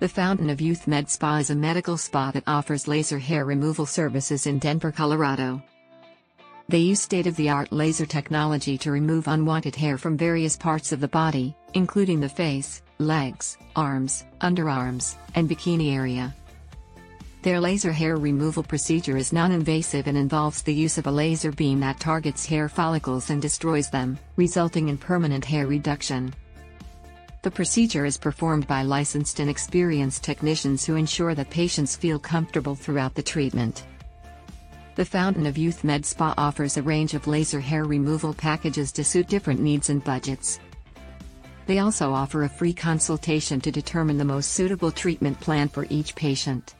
The Fountain of Youth Med Spa is a medical spa that offers laser hair removal services in Denver, Colorado. They use state of the art laser technology to remove unwanted hair from various parts of the body, including the face, legs, arms, underarms, and bikini area. Their laser hair removal procedure is non invasive and involves the use of a laser beam that targets hair follicles and destroys them, resulting in permanent hair reduction. The procedure is performed by licensed and experienced technicians who ensure that patients feel comfortable throughout the treatment. The Fountain of Youth Med Spa offers a range of laser hair removal packages to suit different needs and budgets. They also offer a free consultation to determine the most suitable treatment plan for each patient.